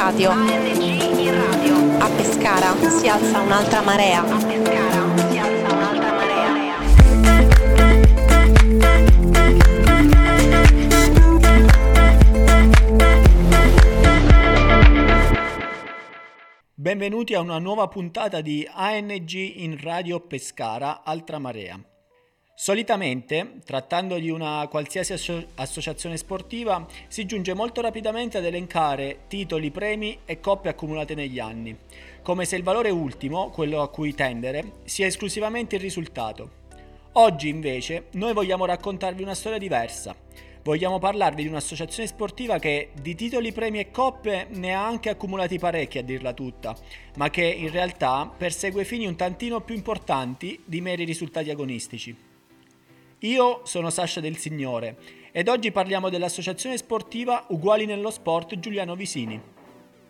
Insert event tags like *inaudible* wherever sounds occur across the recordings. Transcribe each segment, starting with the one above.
radio. A Pescara si alza un'altra marea. A Pescara si alza un'altra marea. Benvenuti a una nuova puntata di ANG in Radio Pescara Altra Marea. Solitamente, trattando di una qualsiasi asso- associazione sportiva, si giunge molto rapidamente ad elencare titoli, premi e coppe accumulate negli anni, come se il valore ultimo, quello a cui tendere, sia esclusivamente il risultato. Oggi invece noi vogliamo raccontarvi una storia diversa. Vogliamo parlarvi di un'associazione sportiva che di titoli, premi e coppe ne ha anche accumulati parecchi a dirla tutta, ma che in realtà persegue fini un tantino più importanti di meri risultati agonistici. Io sono Sasha del Signore ed oggi parliamo dell'associazione sportiva Uguali nello Sport Giuliano Visini.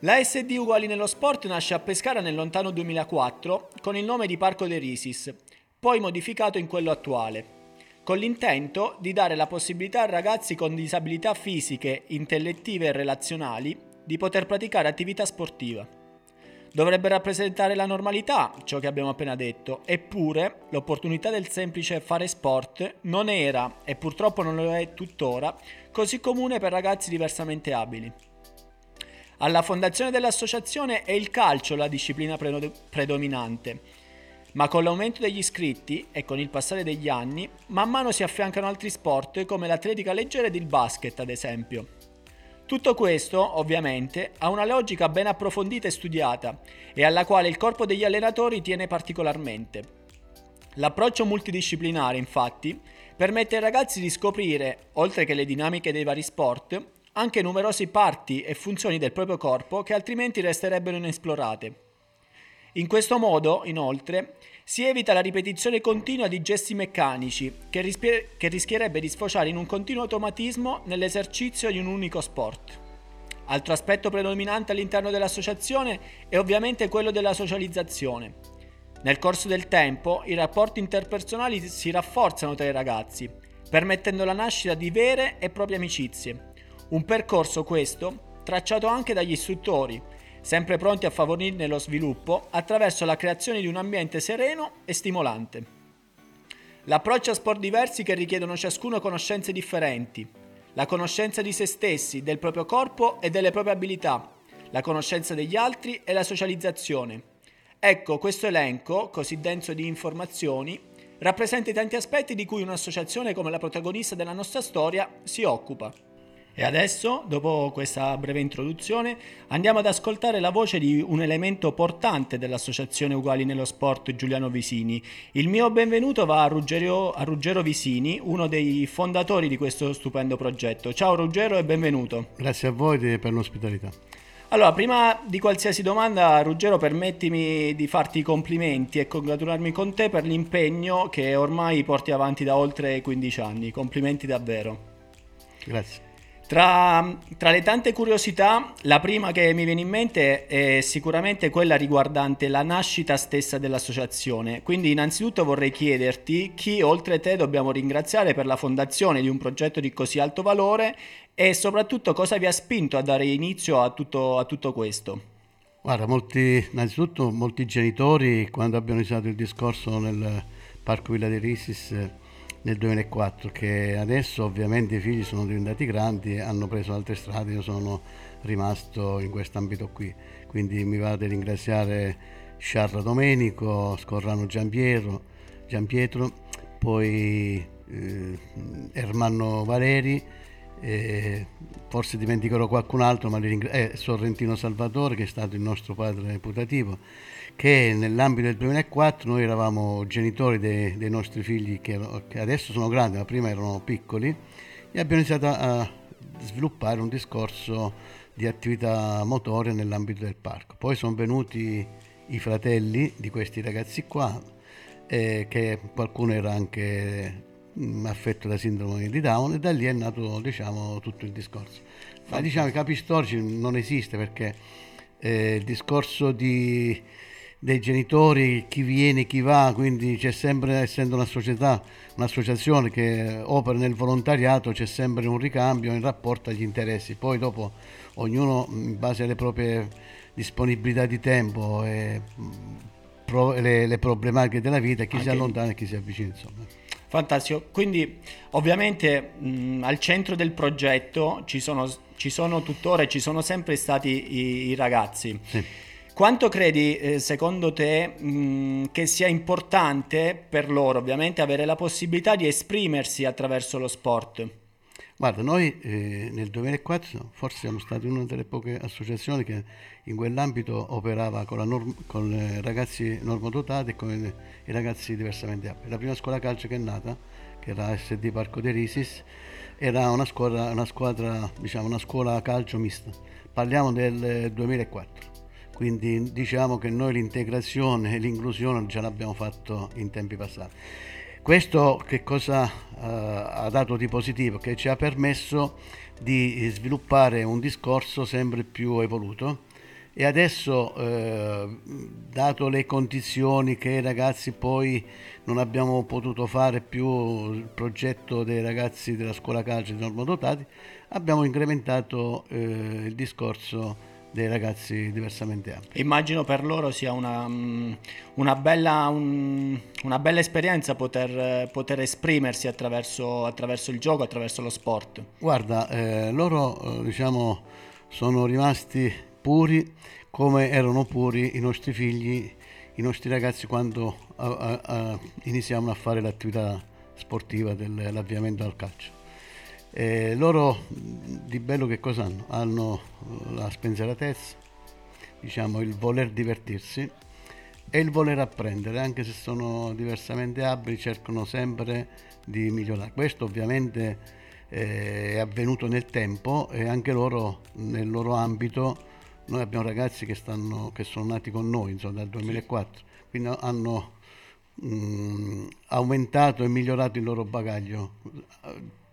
La SD Uguali nello Sport nasce a Pescara nel lontano 2004 con il nome di Parco de Risis, poi modificato in quello attuale, con l'intento di dare la possibilità a ragazzi con disabilità fisiche, intellettive e relazionali di poter praticare attività sportiva. Dovrebbe rappresentare la normalità, ciò che abbiamo appena detto, eppure l'opportunità del semplice fare sport non era, e purtroppo non lo è tuttora, così comune per ragazzi diversamente abili. Alla fondazione dell'associazione è il calcio la disciplina predominante, ma con l'aumento degli iscritti e con il passare degli anni, man mano si affiancano altri sport come l'atletica leggera ed il basket, ad esempio. Tutto questo, ovviamente, ha una logica ben approfondita e studiata e alla quale il corpo degli allenatori tiene particolarmente. L'approccio multidisciplinare, infatti, permette ai ragazzi di scoprire, oltre che le dinamiche dei vari sport, anche numerose parti e funzioni del proprio corpo che altrimenti resterebbero inesplorate. In questo modo, inoltre, si evita la ripetizione continua di gesti meccanici, che, rispie- che rischierebbe di sfociare in un continuo automatismo nell'esercizio di un unico sport. Altro aspetto predominante all'interno dell'associazione è ovviamente quello della socializzazione. Nel corso del tempo i rapporti interpersonali si rafforzano tra i ragazzi, permettendo la nascita di vere e proprie amicizie. Un percorso questo tracciato anche dagli istruttori, sempre pronti a favorirne lo sviluppo attraverso la creazione di un ambiente sereno e stimolante. L'approccio a sport diversi che richiedono ciascuno conoscenze differenti, la conoscenza di se stessi, del proprio corpo e delle proprie abilità, la conoscenza degli altri e la socializzazione. Ecco, questo elenco, così denso di informazioni, rappresenta i tanti aspetti di cui un'associazione come la protagonista della nostra storia si occupa. E adesso, dopo questa breve introduzione, andiamo ad ascoltare la voce di un elemento portante dell'Associazione Uguali nello Sport Giuliano Visini. Il mio benvenuto va a Ruggero, a Ruggero Visini, uno dei fondatori di questo stupendo progetto. Ciao Ruggero e benvenuto. Grazie a voi per l'ospitalità. Allora, prima di qualsiasi domanda, Ruggero, permettimi di farti i complimenti e congratularmi con te per l'impegno che ormai porti avanti da oltre 15 anni. Complimenti davvero. Grazie. Tra, tra, le tante curiosità, la prima che mi viene in mente è sicuramente quella riguardante la nascita stessa dell'associazione. Quindi innanzitutto vorrei chiederti chi oltre te dobbiamo ringraziare per la fondazione di un progetto di così alto valore e soprattutto cosa vi ha spinto a dare inizio a tutto, a tutto questo. Guarda, molti, innanzitutto molti genitori quando abbiamo iniziato il discorso nel Parco Villa de Risis nel 2004 che adesso ovviamente i figli sono diventati grandi hanno preso altre strade, io sono rimasto in questo ambito qui, quindi mi vado a ringraziare Sciarra Domenico, Scorrano Giampiero, Giampietro, poi eh, Ermanno Valeri, eh, forse dimenticherò qualcun altro, ma ringra- eh, Sorrentino Salvatore che è stato il nostro padre putativo che nell'ambito del 2004 noi eravamo genitori dei, dei nostri figli che, che, adesso sono grandi ma prima erano piccoli e abbiamo iniziato a sviluppare un discorso di attività motoria nell'ambito del parco. Poi sono venuti i fratelli di questi ragazzi qua, eh, che qualcuno era anche mm, affetto da sindrome di Down e da lì è nato diciamo, tutto il discorso. Ma diciamo i capi storici non esiste perché eh, il discorso di dei genitori, chi viene, chi va, quindi c'è sempre, essendo una società, un'associazione che opera nel volontariato, c'è sempre un ricambio in rapporto agli interessi. Poi dopo ognuno in base alle proprie disponibilità di tempo e le, le problematiche della vita, chi Anche... si allontana e chi si avvicina. Insomma. Fantastico, quindi ovviamente mh, al centro del progetto ci sono, ci sono tuttora e ci sono sempre stati i, i ragazzi. Sì. Quanto credi, eh, secondo te, mh, che sia importante per loro, ovviamente, avere la possibilità di esprimersi attraverso lo sport? Guarda, noi eh, nel 2004 forse siamo stati una delle poche associazioni che in quell'ambito operava con, norm- con i ragazzi normodotati e con i ragazzi diversamente abili. La prima scuola calcio che è nata, che era SD Parco De Risis, era una squadra, una, squadra, diciamo, una scuola calcio mista. Parliamo del 2004. Quindi diciamo che noi l'integrazione e l'inclusione già l'abbiamo fatto in tempi passati. Questo che cosa uh, ha dato di positivo? Che ci ha permesso di sviluppare un discorso sempre più evoluto e adesso, eh, dato le condizioni che i ragazzi poi non abbiamo potuto fare più il progetto dei ragazzi della scuola calcio di normodotati, abbiamo incrementato eh, il discorso dei ragazzi diversamente ampi. Immagino per loro sia una, mm, una, bella, un, una bella, esperienza poter, poter esprimersi attraverso, attraverso, il gioco, attraverso lo sport. Guarda, eh, loro eh, diciamo, sono rimasti puri come erano puri i nostri figli, i nostri ragazzi quando a, a, a iniziamo a fare l'attività sportiva dell'avviamento al calcio. E loro di bello che cosa hanno? Hanno la spensieratezza, diciamo il voler divertirsi e il voler apprendere, anche se sono diversamente abili, cercano sempre di migliorare. Questo ovviamente eh, è avvenuto nel tempo e anche loro nel loro ambito, noi abbiamo ragazzi che, stanno, che sono nati con noi insomma, dal 2004, quindi hanno mh, mm, aumentato e migliorato il loro bagaglio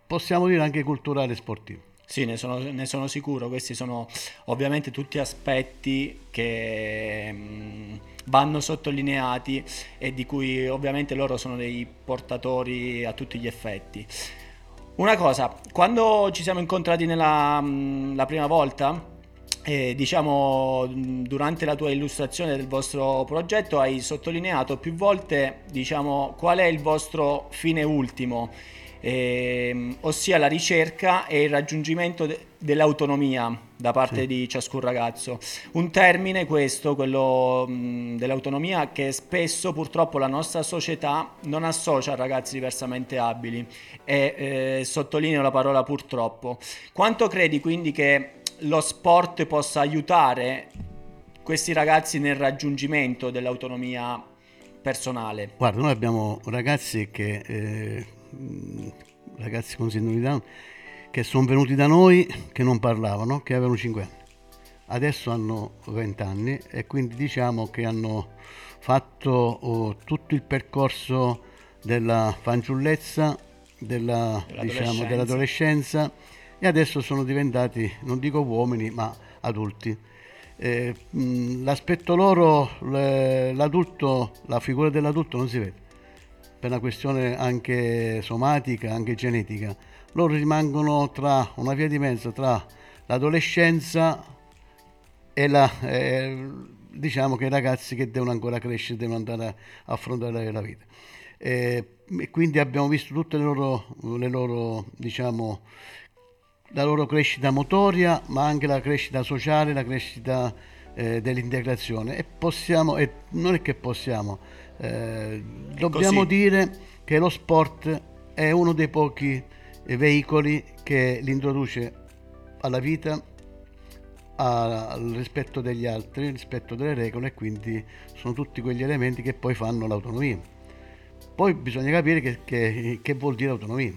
possiamo dire anche culturale e sportivo. Sì, ne sono, ne sono, sicuro, questi sono ovviamente tutti aspetti che mh, mm, vanno sottolineati e di cui ovviamente loro sono dei portatori a tutti gli effetti. Una cosa, quando ci siamo incontrati nella, mh, mm, la prima volta, eh, diciamo mm, durante la tua illustrazione del vostro progetto hai sottolineato più volte diciamo, qual è il vostro fine ultimo ehm, ossia la ricerca e il raggiungimento de- dell'autonomia da parte sì. di ciascun ragazzo. Un termine questo, quello mh, dell'autonomia, che spesso purtroppo la nostra società non associa a ragazzi diversamente abili e eh, sottolineo la parola purtroppo. Quanto credi quindi che lo sport possa aiutare questi ragazzi nel raggiungimento dell'autonomia personale? Guarda, noi abbiamo ragazzi che eh, ragazzi con sindrome di Down che sono venuti da noi che non parlavano, che avevano 5 anni. Adesso hanno 20 anni e quindi diciamo che hanno fatto oh, tutto il percorso della fanciullezza, della, dell'adolescenza. Diciamo, dell'adolescenza e adesso sono diventati, non dico uomini, ma adulti. Eh, l'aspetto loro, l'adulto, la figura dell'adulto non si vede per una questione anche somatica, anche genetica. Loro rimangono tra una via di mezzo tra l'adolescenza e la, eh, diciamo che i ragazzi che devono ancora crescere, devono andare a affrontare la vita. E quindi abbiamo visto tutte le loro, le loro diciamo, la loro crescita motoria, ma anche la crescita sociale, la crescita eh, dell'integrazione. E possiamo, e non è che possiamo, eh, dobbiamo così. dire che lo sport è uno dei pochi veicoli che l'introduce alla vita, al rispetto degli altri, al rispetto delle regole e quindi sono tutti quegli elementi che poi fanno l'autonomia. Poi bisogna capire che, che, che vuol dire autonomia,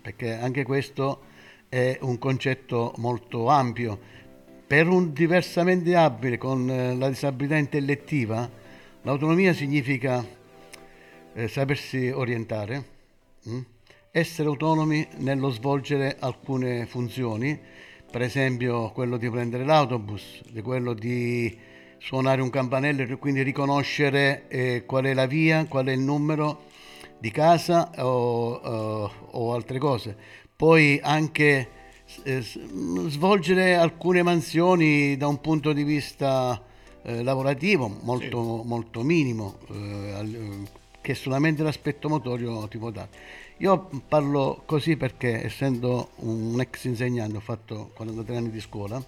perché anche questo è un concetto molto ampio. Per un diversamente abile con eh, la disabilità intellettiva, L'autonomia significa eh, sapersi orientare, mh? Mm? essere autonomi nello svolgere alcune funzioni, per esempio quello di prendere l'autobus, di quello di suonare un campanello e quindi riconoscere eh, qual è la via, qual è il numero di casa o, o, o altre cose. Poi anche eh, svolgere alcune mansioni da un punto di vista eh, lavorativo molto, sì. molto minimo, eh, che solamente l'aspetto motorio ti può dare. Io parlo così perché essendo un ex insegnante, ho fatto 43 anni di scuola,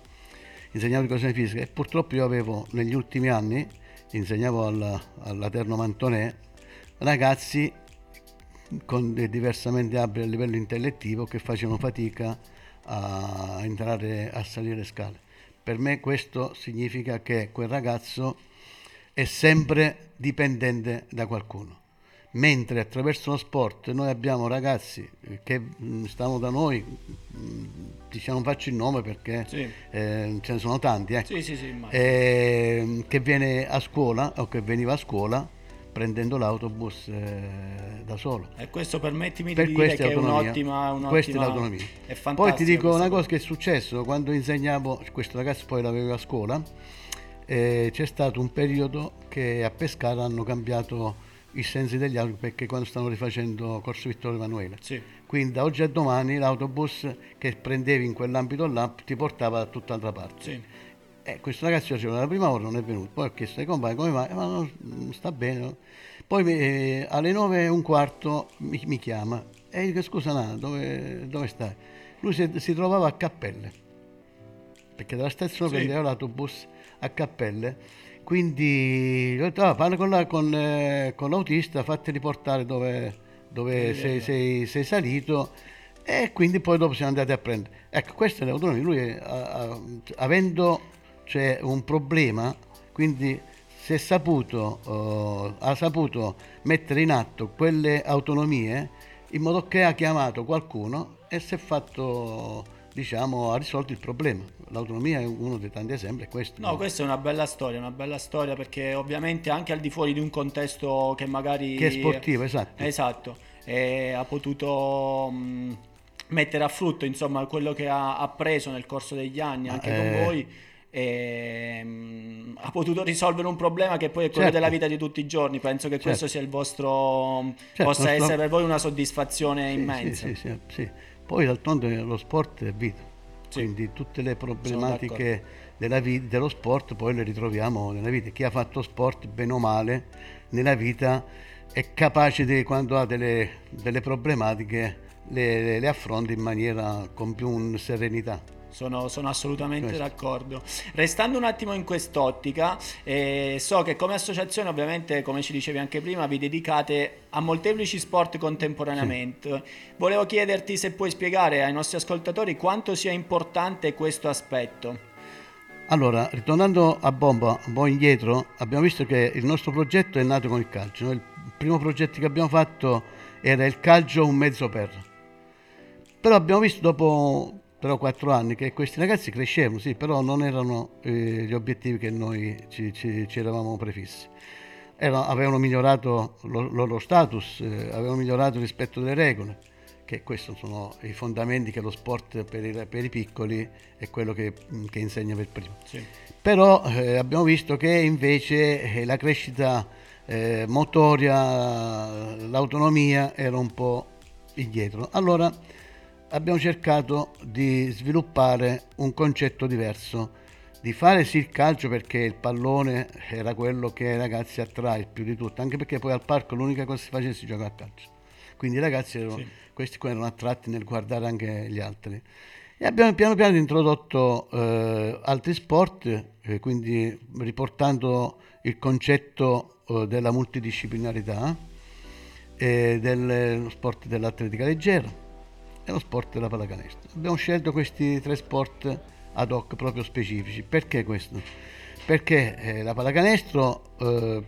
insegnavo educazione fisica e purtroppo io avevo negli ultimi anni, insegnavo alla, all'Aterno Mantonè, ragazzi con diversamente abili a livello intellettivo che facevano fatica a entrare a salire le scale. Per me questo significa che quel ragazzo è sempre dipendente da qualcuno. Mentre attraverso lo sport noi abbiamo ragazzi che mm, stanno da noi, mm, diciamo faccio il nome perché sì. eh, ce ne sono tanti, ecco, sì, sì, eh, che viene a scuola o che veniva a scuola prendendo l'autobus eh, da solo. E questo permettimi per di dire che è un'ottima, un'ottima... Questa è l'autonomia. È Poi ti dico una cosa che è successo, quando insegnavo, questo ragazzo poi l'avevo a scuola, eh, c'è stato un periodo che a Pescara hanno cambiato i sensi degli autobus perché quando stanno rifacendo Corso Vittorio Emanuele. Sì. Quindi da oggi a domani l'autobus che prendevi in quell'ambito là ti portava da tutt'altra parte. Sì. Eh, questo ragazzo faceva la prima ora non è venuto, poi ho chiesto ai compagni come va, ma non, sta bene. No? Poi eh, alle nove e un quarto mi, mi chiama e dico scusa Nana, dove, dove stai? Lui si, si, trovava a Cappelle, perché dalla stazione sì. prendeva l'autobus a Cappelle, quindi ho detto ah, parla con, la, con, eh, con, l'autista, fatti riportare dove, dove sei, sei, sei salito e quindi poi dopo siamo andati a prendere. Ecco, questa è l'autonomia, lui è, avendo c'è un problema, quindi si è saputo, uh, ha saputo mettere in atto quelle autonomie in modo che ha chiamato qualcuno e si è fatto, diciamo, ha risolto il problema. L'autonomia è uno dei tanti esempi, è questo. No, questa è una bella storia, una bella storia perché ovviamente anche al di fuori di un contesto che magari... Che è sportivo, esatto. Esatto, e ha potuto... Mh, mettere a frutto insomma quello che ha appreso nel corso degli anni anche eh... con voi e, um, ha potuto risolvere un problema che poi è quello certo. della vita di tutti i giorni. Penso che certo. questo sia il vostro, certo, possa essere per voi una soddisfazione sì, immensa. Sì, sì, sì, Poi d'altronde lo sport è vita, quindi tutte le problematiche della vita, dello sport poi le ritroviamo nella vita. Chi ha fatto sport, bene o male, nella vita è capace di, quando ha delle, delle problematiche, le, le affronta in maniera con più serenità. Sono, sono, assolutamente Questo. d'accordo. Restando un attimo in quest'ottica, eh, so che come associazione, ovviamente, come ci dicevi anche prima, vi dedicate a molteplici sport contemporaneamente. Sì. Volevo chiederti se puoi spiegare ai nostri ascoltatori quanto sia importante questo aspetto. Allora, ritornando a bomba un po' indietro, abbiamo visto che il nostro progetto è nato con il calcio. Il primo progetto che abbiamo fatto era il calcio un mezzo per. Però abbiamo visto dopo però quattro anni che questi ragazzi crescevano, sì, però non erano eh, gli obiettivi che noi ci, ci, ci eravamo prefissi. Era, avevano migliorato lo, loro status, eh, avevano migliorato il rispetto delle regole, che questi sono i fondamenti che lo sport per i, per i piccoli è quello che, che insegna per primo. Sì. Però eh, abbiamo visto che invece eh, la crescita eh, motoria, l'autonomia era un po' indietro. Allora, abbiamo cercato di sviluppare un concetto diverso, di fare sì il calcio perché il pallone era quello che ai ragazzi attrae più di tutto, anche perché poi al parco l'unica cosa che si faceva si giocava a calcio. Quindi i ragazzi erano, sì. questi qua erano attratti nel guardare anche gli altri. E abbiamo piano piano introdotto eh, altri sport, eh, quindi riportando il concetto eh, della multidisciplinarità e dello sport dell'atletica leggera e lo sport della pallacanestro. Abbiamo scelto questi tre sport ad hoc proprio specifici. Perché questo? Perché eh, la pallacanestro, eh,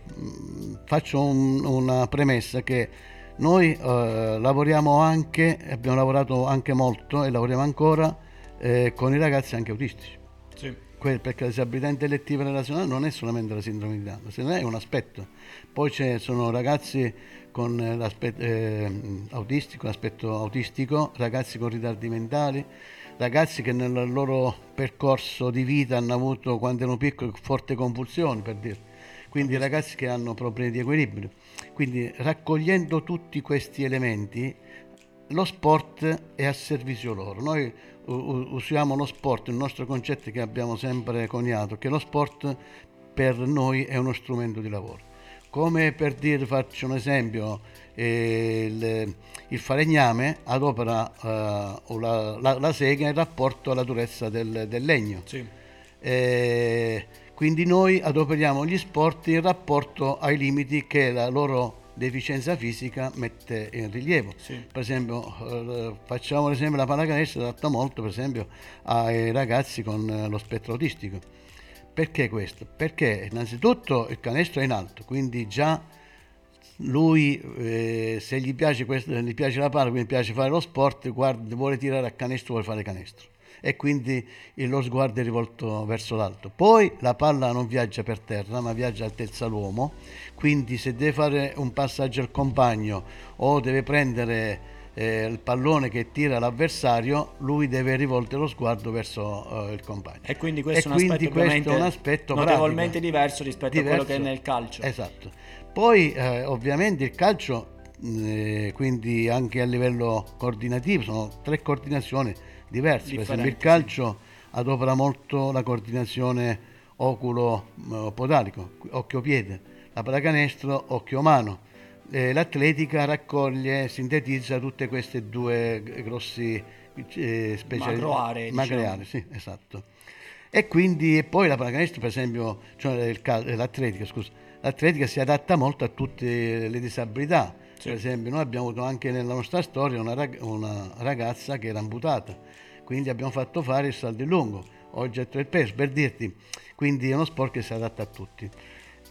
faccio un, una premessa che noi eh, lavoriamo anche, abbiamo lavorato anche molto e lavoriamo ancora eh, con i ragazzi anche autistici. Sì. perché la disabilità intellettiva relazionale non è solamente la sindrome di Down, è un aspetto. Poi ci sono ragazzi con l'aspetto eh, autistico, l'aspetto autistico, ragazzi con ritardi mentali, ragazzi che nel loro percorso di vita hanno avuto, quando erano piccoli, forte convulsione, per dire. Quindi ragazzi che hanno problemi di equilibrio. Quindi raccogliendo tutti questi elementi, lo sport è a servizio loro. Noi usiamo lo sport, il nostro concetto che abbiamo sempre coniato, che lo sport per noi è uno strumento di lavoro. Come per dire, faccio un esempio, eh, il, il, falegname adopera uh, la, la, la, sega in rapporto alla durezza del, del legno. Sì. Eh, quindi noi adoperiamo gli sport in rapporto ai limiti che la loro deficienza fisica mette in rilievo. Sì. Per esempio, eh, facciamo l'esempio la pallacanestro adatta molto per esempio ai ragazzi con eh, lo spettro autistico. Perché questo? Perché innanzitutto il canestro è in alto, quindi già lui eh, se gli piace, questo, gli piace la palla, quindi piace fare lo sport, guarda, vuole tirare a canestro, vuole fare canestro e quindi lo sguardo è rivolto verso l'alto. Poi la palla non viaggia per terra, ma viaggia altezza l'uomo, quindi se deve fare un passaggio al compagno o deve prendere eh, il pallone che tira l'avversario, lui deve rivoltare lo sguardo verso eh, il compagno. E quindi questo, e è, un quindi questo è un aspetto notevolmente pratico. diverso rispetto diverso, a quello che è nel calcio. Esatto. Poi eh, ovviamente il calcio, eh, quindi anche a livello coordinativo, sono tre coordinazioni diversi. Per esempio il calcio sì. adopera molto la coordinazione oculo-podalico, occhio-piede, la pallacanestro occhio-mano. Eh, l'atletica raccoglie, sintetizza tutte queste due grossi eh, speciali- macro aree. Macro diciamo. sì, esatto. E quindi e poi la pallacanestro, per esempio, cioè l'atletica, scusa, l'atletica si adatta molto a tutte le disabilità. Sì. Per esempio, noi abbiamo avuto anche nella nostra storia una, rag- una ragazza che era amputata quindi abbiamo fatto fare il salto in lungo, oggetto del peso, per dirti, quindi è uno sport che si adatta a tutti.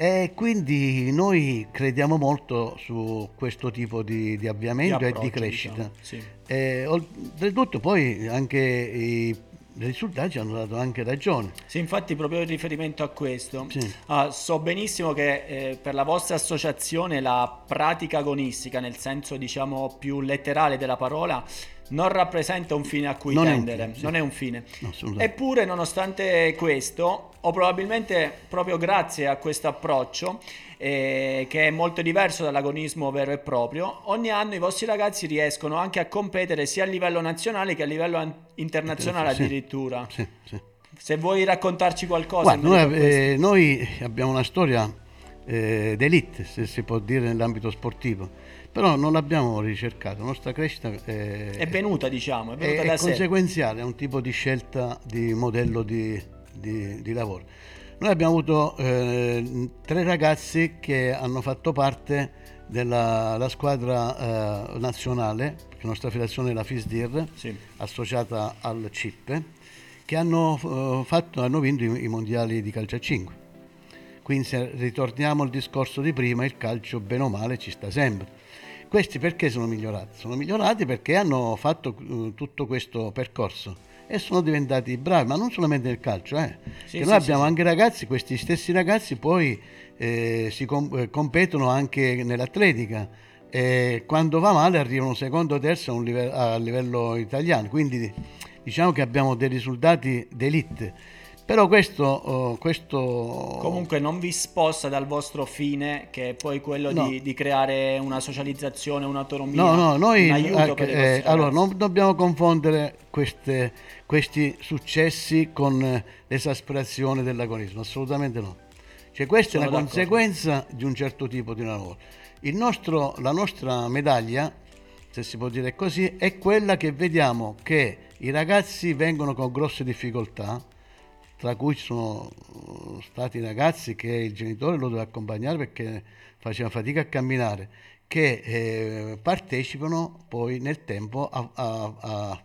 E quindi noi crediamo molto su questo tipo di, di avviamento di e di crescita. Diciamo, sì. e, oltretutto poi anche i risultati ci hanno dato anche ragione. Sì, infatti proprio in riferimento a questo, sì. ah, so benissimo che eh, per la vostra associazione la pratica agonistica, nel senso diciamo più letterale della parola, non rappresenta un fine a cui non tendere, è un, sì. non è un fine. No, Eppure, nonostante questo, o probabilmente proprio grazie a questo approccio, eh, che è molto diverso dall'agonismo vero e proprio, ogni anno i vostri ragazzi riescono anche a competere sia a livello nazionale che a livello an- internazionale sì, addirittura. Sì. Se vuoi raccontarci qualcosa. Guarda, noi, eh, noi, abbiamo una storia eh, d'elite, se si può dire, nell'ambito sportivo però non l'abbiamo ricercato, la nostra crescita è, è venuta, diciamo, è, venuta è, è conseguenziale, è un tipo di scelta di modello di, di, di lavoro. Noi abbiamo avuto eh, tre ragazzi che hanno fatto parte della squadra eh, nazionale, la nostra federazione è la FISDIR, sì. associata al CIP, che hanno, eh, fatto, hanno vinto i, i, mondiali di calcio a 5. Quindi se ritorniamo al discorso di prima, il calcio bene o male ci sta sempre. Questi perché sono migliorati? Sono migliorati perché hanno fatto uh, tutto questo percorso e sono diventati bravi, ma non solamente nel calcio, eh. sì, sì, noi abbiamo sì, anche ragazzi, questi stessi ragazzi poi eh, si com- eh, competono anche nell'atletica e quando va male arrivano secondo o terzo a, livello, a livello italiano, quindi diciamo che abbiamo dei risultati d'elite però questo, uh, questo, Comunque non vi sposta dal vostro fine, che è poi quello no. di, di, creare una socializzazione, un'autonomia. No, no, noi anche, eh, allora, non dobbiamo confondere queste, questi successi con l'esasperazione dell'agonismo, assolutamente no. Cioè questa Sono è una d'accordo. conseguenza di un certo tipo di lavoro. Nostro, la nostra medaglia, se si può dire così, è quella che vediamo che i ragazzi vengono con grosse difficoltà, tra cui ci sono uh, stati ragazzi che il genitore lo doveva accompagnare perché faceva fatica a camminare, che eh, partecipano poi nel tempo a, a, a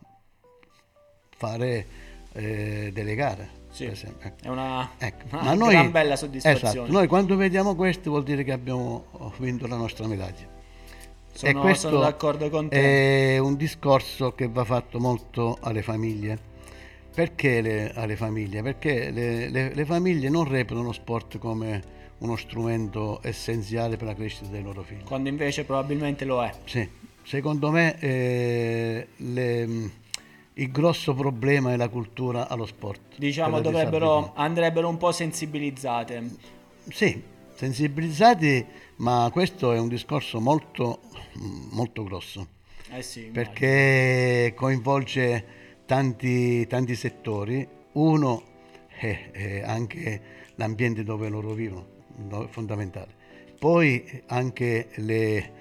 fare eh, delle gare. Sì, ecco. è una, ecco. una noi, gran bella soddisfazione. Esatto, noi quando vediamo questo vuol dire che abbiamo vinto la nostra medaglia. Sono, e questo sono d'accordo con te. È un discorso che va fatto molto alle famiglie perché le, alle famiglie? Perché le, le, le, famiglie non reputano lo sport come uno strumento essenziale per la crescita dei loro figli. Quando invece probabilmente lo è. Sì, secondo me eh, il grosso problema è la cultura allo sport. Diciamo dovrebbero, andrebbero un po' sensibilizzate. Sì, sensibilizzati, ma questo è un discorso molto, molto grosso. Eh sì, perché coinvolge tanti, tanti settori. Uno è, è anche l'ambiente dove loro vivono, fondamentale. Poi anche le,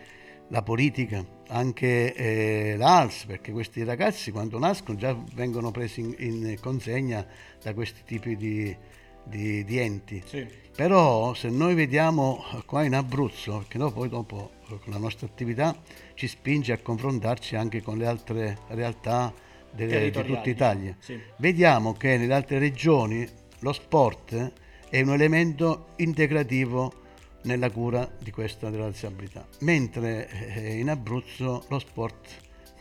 la politica, anche eh, l'ALS, perché questi ragazzi quando nascono già vengono presi in, in consegna da questi tipi di, di, di enti. Sì. Però se noi vediamo qua in Abruzzo, perché noi poi dopo con la nostra attività ci spinge a confrontarci anche con le altre realtà di tutta Italia, sì. vediamo che nelle altre regioni lo sport è un elemento integrativo nella cura di questa della disabilità, mentre eh, in Abruzzo lo sport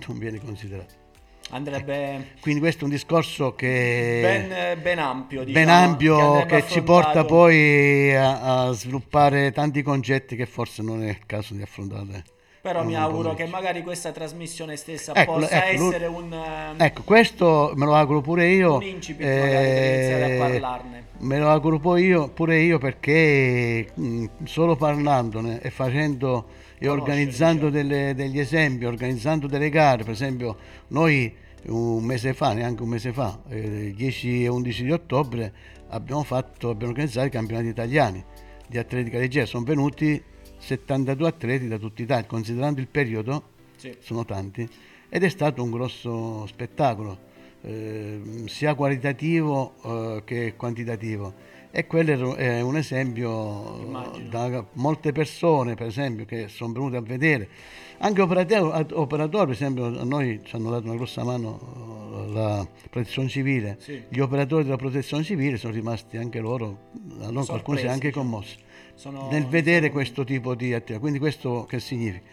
non viene considerato. Andrebbe... Ecco. Quindi questo è un discorso che... Ben, ben ampio, diciamo, ben ampio che, che ci porta poi a, a, sviluppare tanti concetti che forse non è il caso di affrontare. Però mi auguro che magari questa trasmissione stessa ecco, possa ecco, essere un... Ehm, ecco, questo me lo auguro pure io. Un incipit eh, magari per iniziare a parlarne. Me lo auguro pure io, pure io perché mh, solo parlandone e facendo e organizzando delle, degli esempi, organizzando delle gare, per esempio noi un mese fa, neanche un mese fa, eh, 10 e 11 di ottobre, abbiamo, fatto, abbiamo organizzato i campionati italiani di atletica leggera, sono venuti 72 atleti da tutta Italia, considerando il periodo, sì. sono tanti, ed è stato un grosso spettacolo, eh, sia qualitativo eh, che quantitativo e quello è un esempio Immagino. da molte persone per esempio che sono venute a vedere anche operatori, operatori, per esempio a noi ci hanno dato una grossa mano la protezione civile sì. gli operatori della protezione civile sono rimasti anche loro non qualcuno si è anche diciamo. commossi sono, nel vedere questo tipo di attività quindi questo che significa?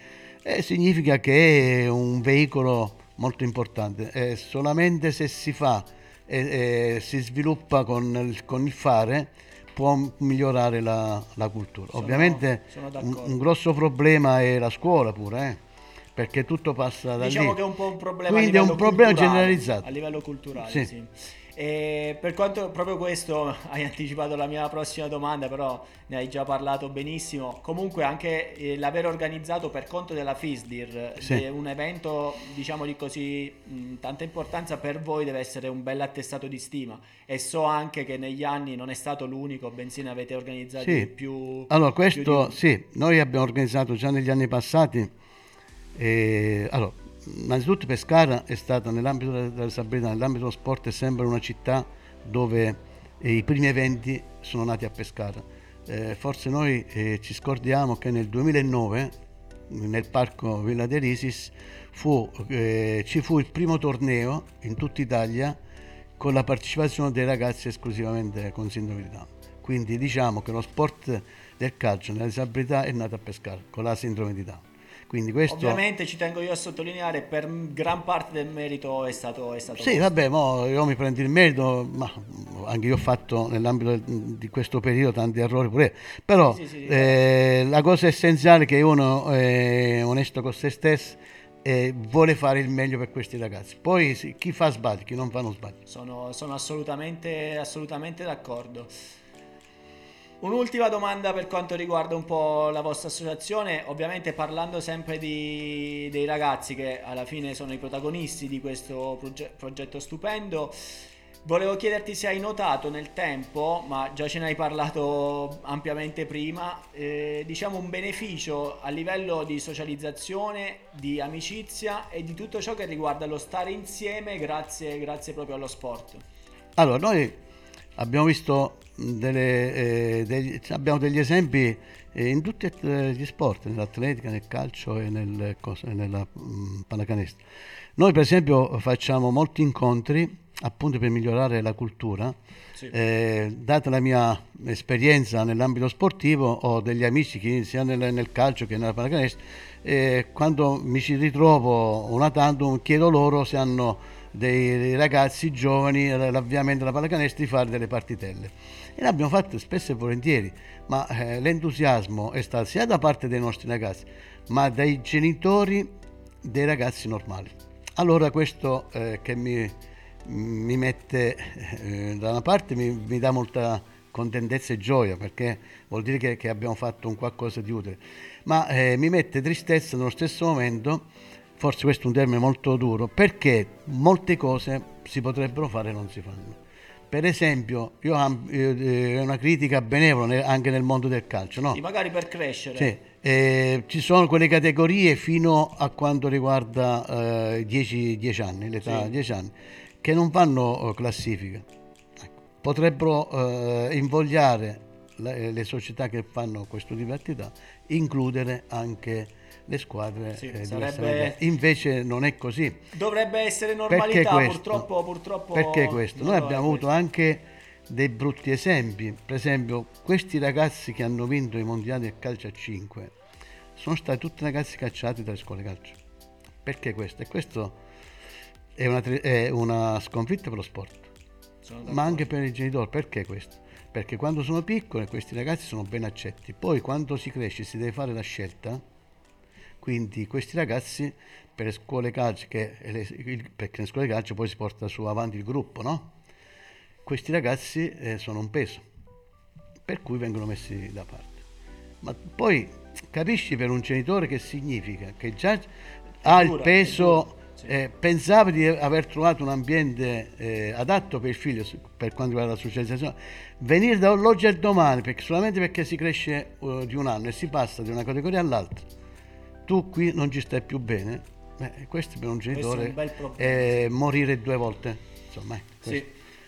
Eh, significa che è un veicolo molto importante e solamente se si fa e, e si sviluppa con il, con il, fare può migliorare la, la cultura. Sono, Ovviamente sono un, un, grosso problema è la scuola pure, eh? perché tutto passa da diciamo lì. che è un po' un problema Quindi è un problema generalizzato. A livello culturale, sì. sì. E per quanto proprio questo *laughs* hai anticipato la mia prossima domanda, però ne hai già parlato benissimo. Comunque anche eh, l'aver organizzato per conto della FISDIR sì. un evento, diciamo di così, mh, tanta importanza per voi deve essere un bel attestato di stima. E so anche che negli anni non è stato l'unico, bensì ne avete organizzati sì. più. Allora, questo più di... sì, noi abbiamo organizzato già negli anni passati. Eh, allora, innanzitutto Pescara è stata nell'ambito della disabilità, nell'ambito dello sport è sempre una città dove eh, i primi eventi sono nati a Pescara. Eh, forse noi eh, ci scordiamo che nel 2009 nel parco Villa de Risis fu, eh, ci fu il primo torneo in tutta Italia con la partecipazione dei ragazzi esclusivamente con sindrome di Down. Quindi diciamo che lo sport del calcio nella disabilità è nato a Pescara con la sindrome di Down. Quindi questo... Ovviamente ci tengo io a sottolineare, per gran parte del merito è stato... È stato sì, vabbè, io mi prendo il merito, ma anche io ho fatto nell'ambito di questo periodo tanti errori pure, però sì, sì, sì, eh, la cosa essenziale è che uno è onesto con se stesso e vuole fare il meglio per questi ragazzi. Poi chi fa sbagli, chi non fa non sbaglia. Sono, sono assolutamente, assolutamente d'accordo. Un'ultima domanda per quanto riguarda un po' la vostra associazione, ovviamente parlando sempre di, dei ragazzi che alla fine sono i protagonisti di questo proge- progetto stupendo. Volevo chiederti se hai notato nel tempo, ma già ce ne hai parlato ampiamente prima, eh, diciamo un beneficio a livello di socializzazione, di amicizia e di tutto ciò che riguarda lo stare insieme grazie, grazie proprio allo sport. Allora, noi abbiamo visto delle, eh, degli, abbiamo degli esempi eh, in tutti gli sport, nell'atletica, nel calcio e nel, nella mh, mm, pallacanestro. Noi per esempio facciamo molti incontri appunto per migliorare la cultura. Sì. Eh, data la mia esperienza nell'ambito sportivo, ho degli amici che sia nel, nel calcio che nella pallacanestro, e quando mi ci ritrovo una tanto chiedo loro se hanno dei ragazzi giovani l'avviamento della pallacanestro di fare delle partitelle e l'abbiamo fatto spesso e volentieri ma eh, l'entusiasmo è stato sia da parte dei nostri ragazzi ma dai genitori dei ragazzi normali Allora questo eh, che mi, mi mette, eh, da una parte mi, mi, dà molta contentezza e gioia perché vuol dire che, che abbiamo fatto un qualcosa di utile, ma eh, mi mette tristezza nello stesso momento, forse questo è un termine molto duro, perché molte cose si potrebbero fare e non si fanno. Per esempio, io ho eh, una critica benevola anche nel mondo del calcio, no? Sì, magari per crescere. Sì, eh, ci sono quelle categorie fino a quanto riguarda 10 eh, anni, l'età sì. 10 anni, che non fanno eh, classifica. Ecco. Potrebbero eh, invogliare le, le, società che fanno questo tipo di attività, includere anche le squadre sì, eh, sarebbe... invece non è così. Dovrebbe essere normalità purtroppo, purtroppo perché questo? Noi abbiamo avuto anche dei brutti esempi. Per esempio questi ragazzi che hanno vinto i mondiali del calcio a 5 sono stati tutti ragazzi cacciati dalle scuole calcio. Perché questo? e questo è una, è una sconfitta per lo sport ma anche per i genitori. Perché questo? perché quando sono piccoli questi ragazzi sono ben accetti. Poi quando si cresce si deve fare la scelta quindi questi ragazzi per le scuole calcio, che, perché nelle scuole calcio poi si porta su avanti il gruppo, no? Questi ragazzi eh, sono un peso, per cui vengono messi da parte. Ma poi capisci per un genitore che significa che già ha il peso, eh, pensava di aver trovato un ambiente eh, adatto per il figlio per quanto riguarda la socializzazione, venire dall'oggi al domani perché, solamente perché si cresce uh, di un anno e si passa di una categoria all'altra tu qui non ci stai più bene, beh, questo per un genitore è, un morire due volte. Insomma, sì.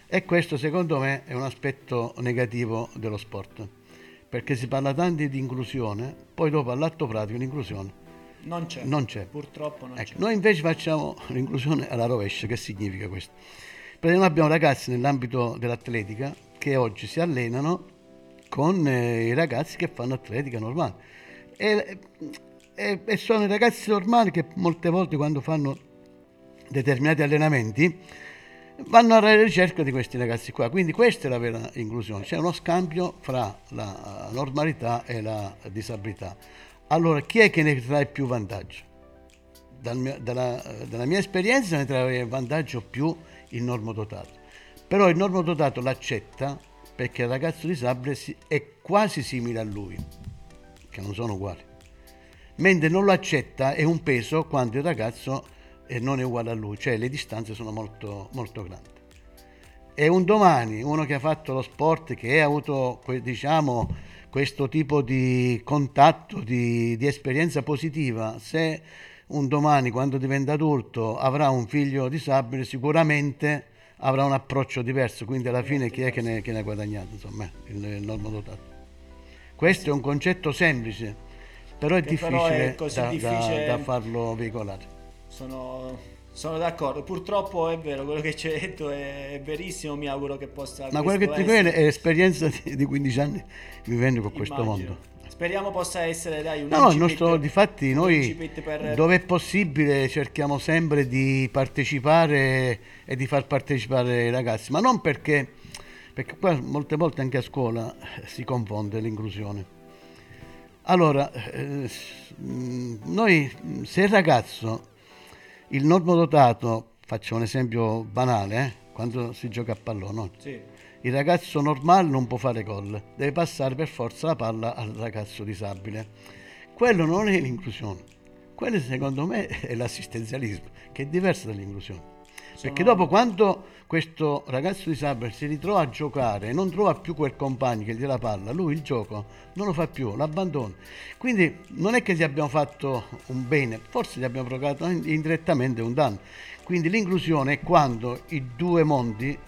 E questo secondo me è un aspetto negativo dello sport, perché si parla tanto di inclusione, poi dopo all'atto pratico l'inclusione non c'è. Non c'è. Purtroppo non ecco, c'è. Noi invece facciamo *laughs* l'inclusione alla rovescia, che significa questo? Per esempio abbiamo ragazzi nell'ambito dell'atletica che oggi si allenano con eh, i ragazzi che fanno atletica normale. E e, e sono i ragazzi normali che molte volte quando fanno determinati allenamenti vanno alla ricerca di questi ragazzi qua. Quindi questa è la vera inclusione, c'è uno scambio fra la normalità e la disabilità. Allora chi è che ne trae più vantaggio? Dal mio, dalla, dalla, mia esperienza ne trae vantaggio più il normodotato. Però il normodotato l'accetta perché il ragazzo disabile è quasi simile a lui, che non sono uguali mentre non lo accetta è un peso quando il ragazzo eh, non è uguale a lui, cioè le distanze sono molto, molto grandi. E un domani uno che ha fatto lo sport, che ha avuto diciamo, questo tipo di contatto, di, di esperienza positiva, se un domani quando diventa adulto avrà un figlio disabile, sicuramente avrà un approccio diverso, quindi alla fine chi è che ne, ha guadagnato? Insomma, il, il normodotato. Questo è un concetto semplice, però è difficile, però è da, difficile da, da, farlo veicolare. Sono, sono, d'accordo, purtroppo è vero, quello che ci hai detto è, è verissimo, mi auguro che possa... Ma quello che ti viene è l'esperienza di, di, 15 anni vivendo con Immagino. questo mondo. Speriamo possa essere dai, un No, il nostro, difatti noi per... dove è possibile cerchiamo sempre di partecipare e di far partecipare i ragazzi, ma non perché, perché qua molte volte anche a scuola si confonde l'inclusione allora, eh, noi, se il ragazzo, il normodotato, faccio un esempio banale, eh, quando si gioca a pallone, sì. il ragazzo normale non può fare gol, deve passare per forza la palla al ragazzo disabile. Quello non è l'inclusione, quello secondo me è l'assistenzialismo, che è diverso dall'inclusione. Perché dopo quando questo ragazzo disabile si ritrova a giocare e non trova più quel compagno che gli dà la palla, lui il gioco non lo fa più, l'abbandona. Quindi non è che gli abbiamo fatto un bene, forse gli abbiamo provocato indirettamente un danno. Quindi l'inclusione è quando i due mondi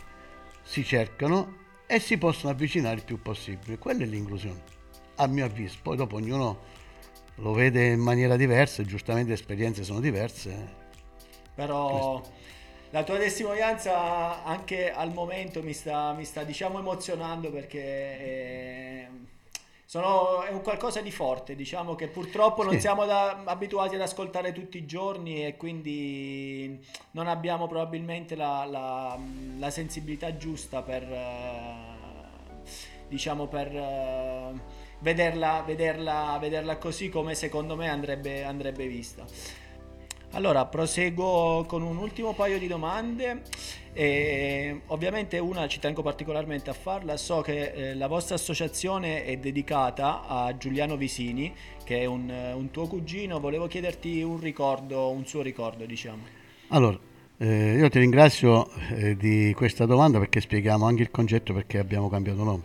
si cercano e si possono avvicinare il più possibile. Quella è l'inclusione, a mio avviso. Poi dopo ognuno lo vede in maniera diversa, giustamente le esperienze sono diverse. Però Questo la tua testimonianza anche al momento mi sta, mi sta diciamo emozionando perché è, sono, è un qualcosa di forte, diciamo che purtroppo non siamo da, abituati ad ascoltare tutti i giorni e quindi non abbiamo probabilmente la, la, la sensibilità giusta per, diciamo per vederla, vederla, vederla così come secondo me andrebbe, andrebbe vista. Allora, proseguo con un ultimo paio di domande. E ovviamente una ci tengo particolarmente a farla, so che eh, la vostra associazione è dedicata a Giuliano Visini, che è un, un, tuo cugino, volevo chiederti un ricordo, un suo ricordo diciamo. Allora, eh, io ti ringrazio eh, di questa domanda perché spieghiamo anche il concetto perché abbiamo cambiato nome.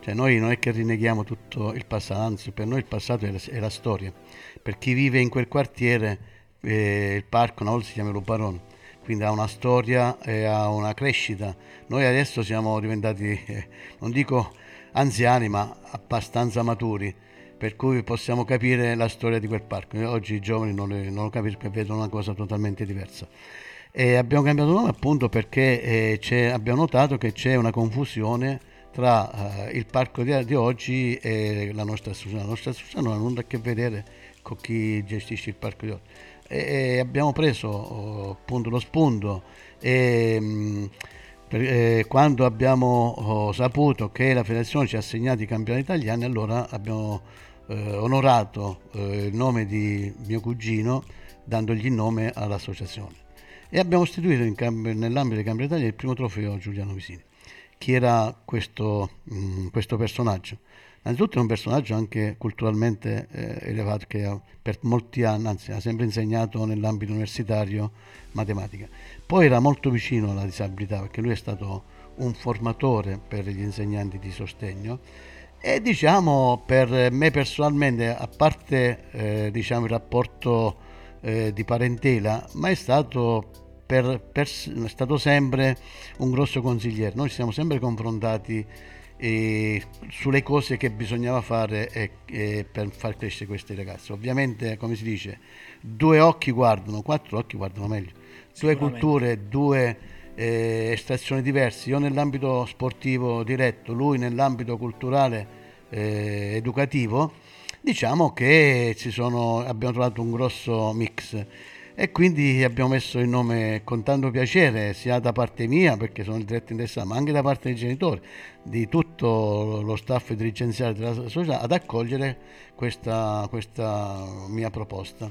Cioè noi non è che rinneghiamo tutto il passato, anzi per noi il passato è la, è la storia. Per chi vive in quel quartiere eh, il parco una volta si chiama Lubaron, quindi ha una storia e ha una crescita. Noi adesso siamo diventati, *laughs* eh, non dico anziani, ma abbastanza maturi, per cui possiamo capire la storia di quel parco. Oggi i giovani non, le, non lo capiscono vedono una cosa totalmente diversa. E abbiamo cambiato nome appunto perché eh, abbiamo notato che c'è una confusione tra uh, il parco di, di, oggi e la nostra associazione. La nostra associazione non ha nulla a che vedere con chi gestisce il parco di oggi. E, abbiamo preso appunto lo spunto e mm, eh, quando abbiamo oh, saputo che la federazione ci ha assegnato i campionati italiani, allora abbiamo eh, onorato eh, il nome di mio cugino dandogli il nome all'associazione. E abbiamo istituito nell'ambito dei campionati italiani il primo trofeo Giuliano Visini chi era questo, mh, mm, questo personaggio. Innanzitutto è un personaggio anche culturalmente eh, elevato che per molti anni, anzi ha sempre insegnato nell'ambito universitario matematica. Poi era molto vicino alla disabilità perché lui è stato un formatore per gli insegnanti di sostegno e diciamo per me personalmente, a parte eh, diciamo, il rapporto eh, di parentela, ma è stato per, per, è stato sempre un grosso consigliere. Noi ci siamo sempre confrontati eh, sulle cose che bisognava fare eh, eh, per far crescere questi ragazzi. Ovviamente, come si dice, due occhi guardano, quattro occhi guardano meglio. Due culture, due eh, estrazioni diverse. Io nell'ambito sportivo diretto, lui nell'ambito culturale eh, educativo. Diciamo che sono, abbiamo trovato un grosso mix e quindi abbiamo messo il nome con tanto piacere sia da parte mia perché sono il diretto interessato ma anche da parte dei genitori di tutto lo staff dirigenziale della società ad accogliere questa, questa mia proposta.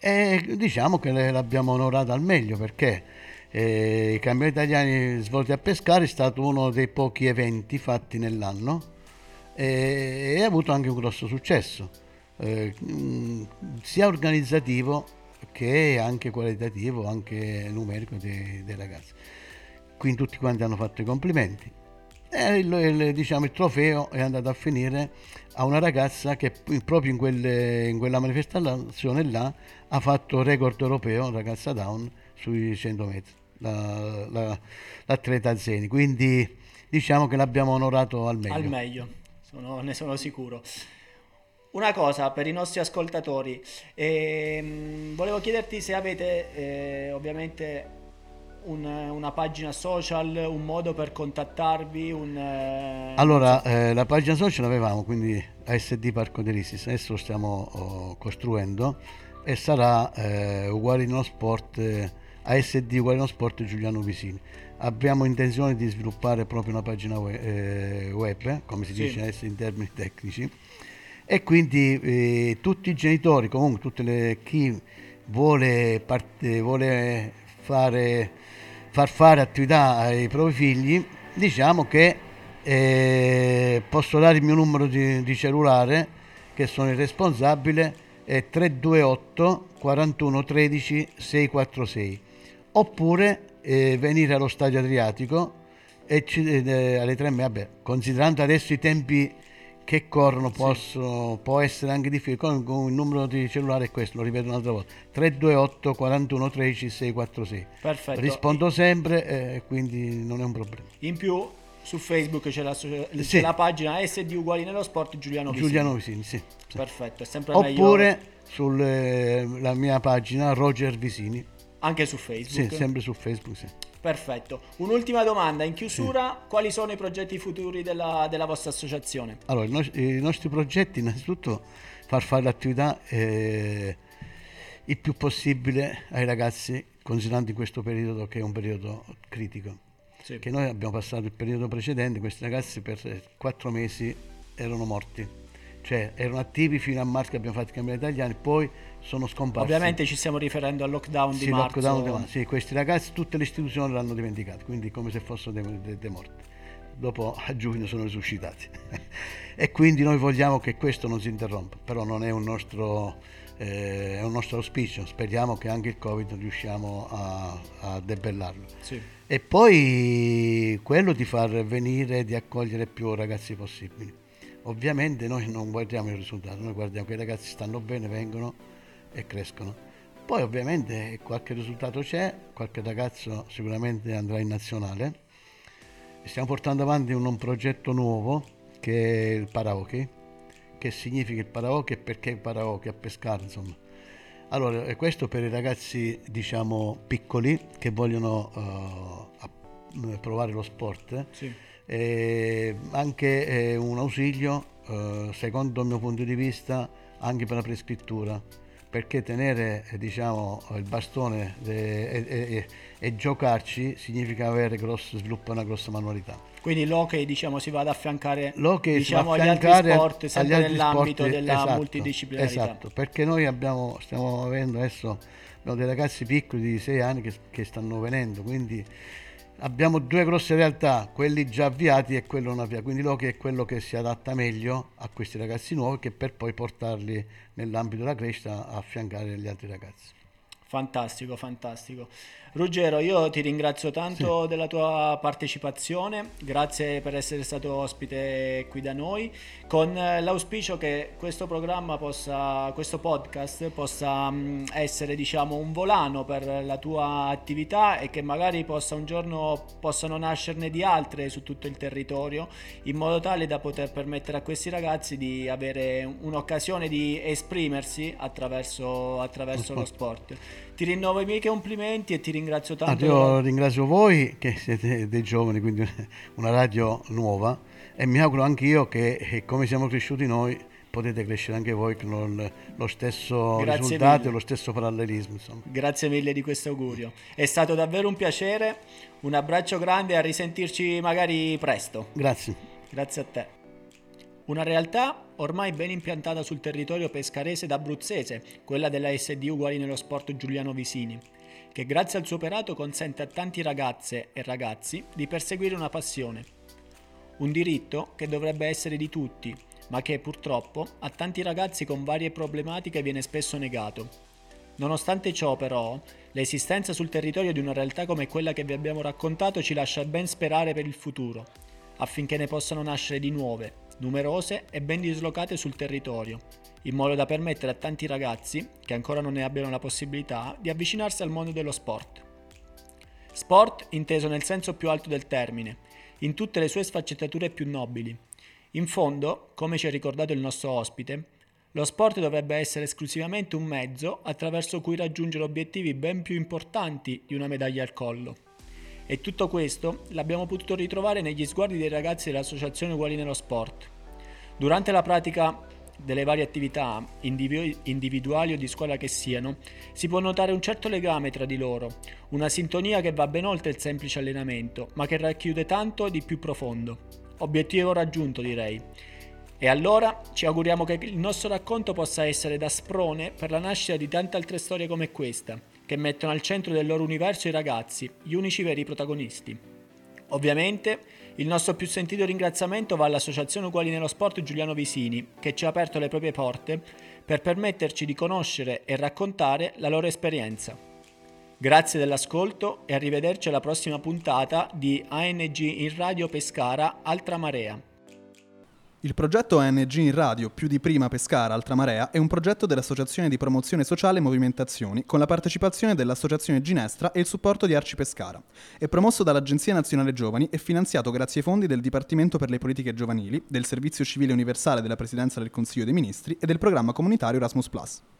E diciamo che l'abbiamo onorata al meglio perché eh, i campionati italiani svolti a Pescara è stato uno dei pochi eventi fatti nell'anno e, e ha avuto anche un grosso successo. Eh, sia organizzativo che è anche qualitativo, anche numerico dei, dei ragazzi. Quindi tutti quanti hanno fatto i complimenti. E il, il, diciamo, il trofeo è andato a finire a una ragazza che proprio in, quelle, in quella manifestazione là ha fatto record europeo, ragazza down, sui 100 metri, la, la, l'atleta Zeni. Quindi diciamo che l'abbiamo onorato al meglio. Al meglio, sono, ne sono sicuro. Una cosa per i nostri ascoltatori, ehm, volevo chiederti se avete eh, ovviamente un, una pagina social, un modo per contattarvi. Un, eh, allora, eh, la pagina social l'avevamo, quindi ASD Parco di Risis, adesso lo stiamo oh, costruendo e sarà eh, uguale no sport, ASD uguale no sport Giuliano Visini. Abbiamo intenzione di sviluppare proprio una pagina web, eh, web come si sì. dice adesso in termini tecnici e quindi eh, tutti i genitori, comunque le, chi vuole, parte, vuole fare, far fare attività ai propri figli, diciamo che eh, posso dare il mio numero di, di, cellulare, che sono il responsabile, è 328 41 13 646, oppure eh, venire allo stadio Adriatico e ci, eh, alle 3 vabbè, considerando adesso i tempi che corrono possono, sì. può essere anche difficile. Con, con, il numero di cellulare è questo, lo ripeto un'altra volta: 328 41 13 646. Perfetto. Rispondo sempre e eh, quindi non è un problema. In più su Facebook c'è la, c'è sì. la pagina SD uguali nello sport Giuliano Visini. Giuliano Visini, sì. sì. Perfetto, è sempre Oppure meglio. sulla eh, mia pagina Roger Visini. Anche su Facebook? Sì, sempre su Facebook, sì. Perfetto. Un'ultima domanda in chiusura, sì. quali sono i progetti futuri della, della vostra associazione? Allora, i, no- i, nostri progetti innanzitutto far fare l'attività eh, il più possibile ai ragazzi, considerando in questo periodo che è un periodo critico. Sì. Che noi abbiamo passato il periodo precedente, questi ragazzi per quattro mesi erano morti, cioè erano attivi fino a marzo abbiamo fatto i campionati italiani, poi sono scomparsi. Ovviamente ci stiamo riferendo al lockdown sì, di marzo. Lockdown di marzo. Sì, questi ragazzi tutte le istituzioni l'hanno dimenticato, quindi come se fossero dei, dei, dei morti. Dopo *laughs* a giugno sono risuscitati. *laughs* e quindi noi vogliamo che questo non si interrompa, però non è un nostro, eh, è un nostro auspicio, speriamo che anche il Covid riusciamo a, a debellarlo. Sì. E poi quello di far venire, di accogliere più ragazzi possibili. Ovviamente noi non guardiamo il risultato, noi guardiamo che i ragazzi stanno bene, vengono e crescono. Poi ovviamente qualche risultato c'è, qualche ragazzo sicuramente andrà in nazionale. Stiamo portando avanti un, un progetto nuovo che è il paraoke, che significa il paraoke e perché il paraoke a pescare insomma. Allora, questo per i ragazzi diciamo piccoli che vogliono uh, provare lo sport, Sì. eh, anche eh, un ausilio, eh, secondo il mio punto di vista, anche per la prescrittura, perché tenere eh, diciamo, il bastone e, e- e giocarci significa avere grosso, sviluppare una grossa manualità. Quindi l'hockey diciamo, si va ad affiancare diciamo, agli altri sport, sempre altri nell'ambito sport, della esatto, multidisciplinarità. Esatto, perché noi abbiamo, stiamo avendo adesso abbiamo dei ragazzi piccoli di 6 anni che, che stanno venendo, quindi abbiamo due grosse realtà, quelli già avviati e quello non avviato, quindi l'hockey è quello che si adatta meglio a questi ragazzi nuovi che per poi portarli nell'ambito della crescita a affiancare gli altri ragazzi. Fantastico, fantastico. Ruggero, io ti ringrazio tanto della tua partecipazione, grazie per essere stato ospite qui da noi, con l'auspicio che questo programma possa, questo podcast possa mh, essere diciamo un volano per la tua attività e che magari possa un giorno possano nascerne di altre su tutto il territorio, in modo tale da poter permettere a questi ragazzi di avere un'occasione di esprimersi attraverso, attraverso lo sport. Ti rinnovo i miei complimenti e ti ringrazio tanto. io ringrazio voi che siete dei giovani, quindi *laughs* una radio nuova e mi auguro anch'io che eh, come siamo cresciuti noi potete crescere anche voi con lo, lo stesso Grazie risultato mille. e lo stesso parallelismo. Insomma. Grazie mille di questo augurio. È stato davvero un piacere, un abbraccio grande e a risentirci magari presto. Grazie. Grazie a te. Una realtà ormai ben impiantata sul territorio pescarese ed abruzzese, quella della SD Uguali nello sport Giuliano Visini, che grazie al suo operato consente a tanti ragazze e ragazzi di perseguire una passione. Un diritto che dovrebbe essere di tutti, ma che purtroppo a tanti ragazzi con varie problematiche viene spesso negato. Nonostante ciò, però, l'esistenza sul territorio di una realtà come quella che vi abbiamo raccontato ci lascia ben sperare per il futuro, affinché ne possano nascere di nuove, numerose e ben dislocate sul territorio, in modo da permettere a tanti ragazzi, che ancora non ne abbiano la possibilità, di avvicinarsi al mondo dello sport. Sport inteso nel senso più alto del termine, in tutte le sue sfaccettature più nobili. In fondo, come ci ha ricordato il nostro ospite, lo sport dovrebbe essere esclusivamente un mezzo attraverso cui raggiungere obiettivi ben più importanti di una medaglia al collo. E tutto questo l'abbiamo potuto ritrovare negli sguardi dei ragazzi dell'Associazione Uguali nello Sport. Durante la pratica delle varie attività, individu- individuali o di squadra che siano, si può notare un certo legame tra di loro, una sintonia che va ben oltre il semplice allenamento, ma che racchiude tanto di più profondo. Obiettivo raggiunto, direi. E allora ci auguriamo che il nostro racconto possa essere da sprone per la nascita di tante altre storie come questa, che mettono al centro del loro universo i ragazzi, gli unici veri protagonisti. Ovviamente il nostro più sentito ringraziamento va all'Associazione Uguali nello Sport Giuliano Visini, che ci ha aperto le proprie porte per permetterci di conoscere e raccontare la loro esperienza. Grazie dell'ascolto e arrivederci alla prossima puntata di ANG in Radio Pescara Altra Marea. Il progetto ANG in radio più di prima Pescara Altra Marea è un progetto dell'Associazione di Promozione Sociale Movimentazioni con la partecipazione dell'Associazione Ginestra e il supporto di Arci Pescara. È promosso dall'Agenzia Nazionale Giovani e finanziato grazie ai fondi del Dipartimento per le Politiche Giovanili, del Servizio Civile Universale della Presidenza del Consiglio dei Ministri e del programma comunitario Erasmus+.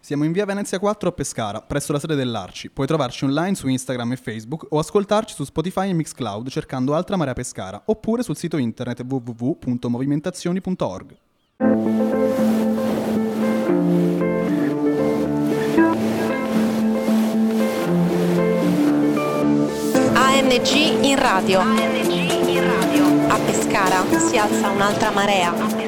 Siamo in via Venezia 4 a Pescara, presso la sede dell'Arci. Puoi trovarci online su Instagram e Facebook o ascoltarci su Spotify e Mixcloud cercando Altra Marea Pescara oppure sul sito internet www.movimentazioni.org. ANG in radio. A Pescara si alza un'altra marea.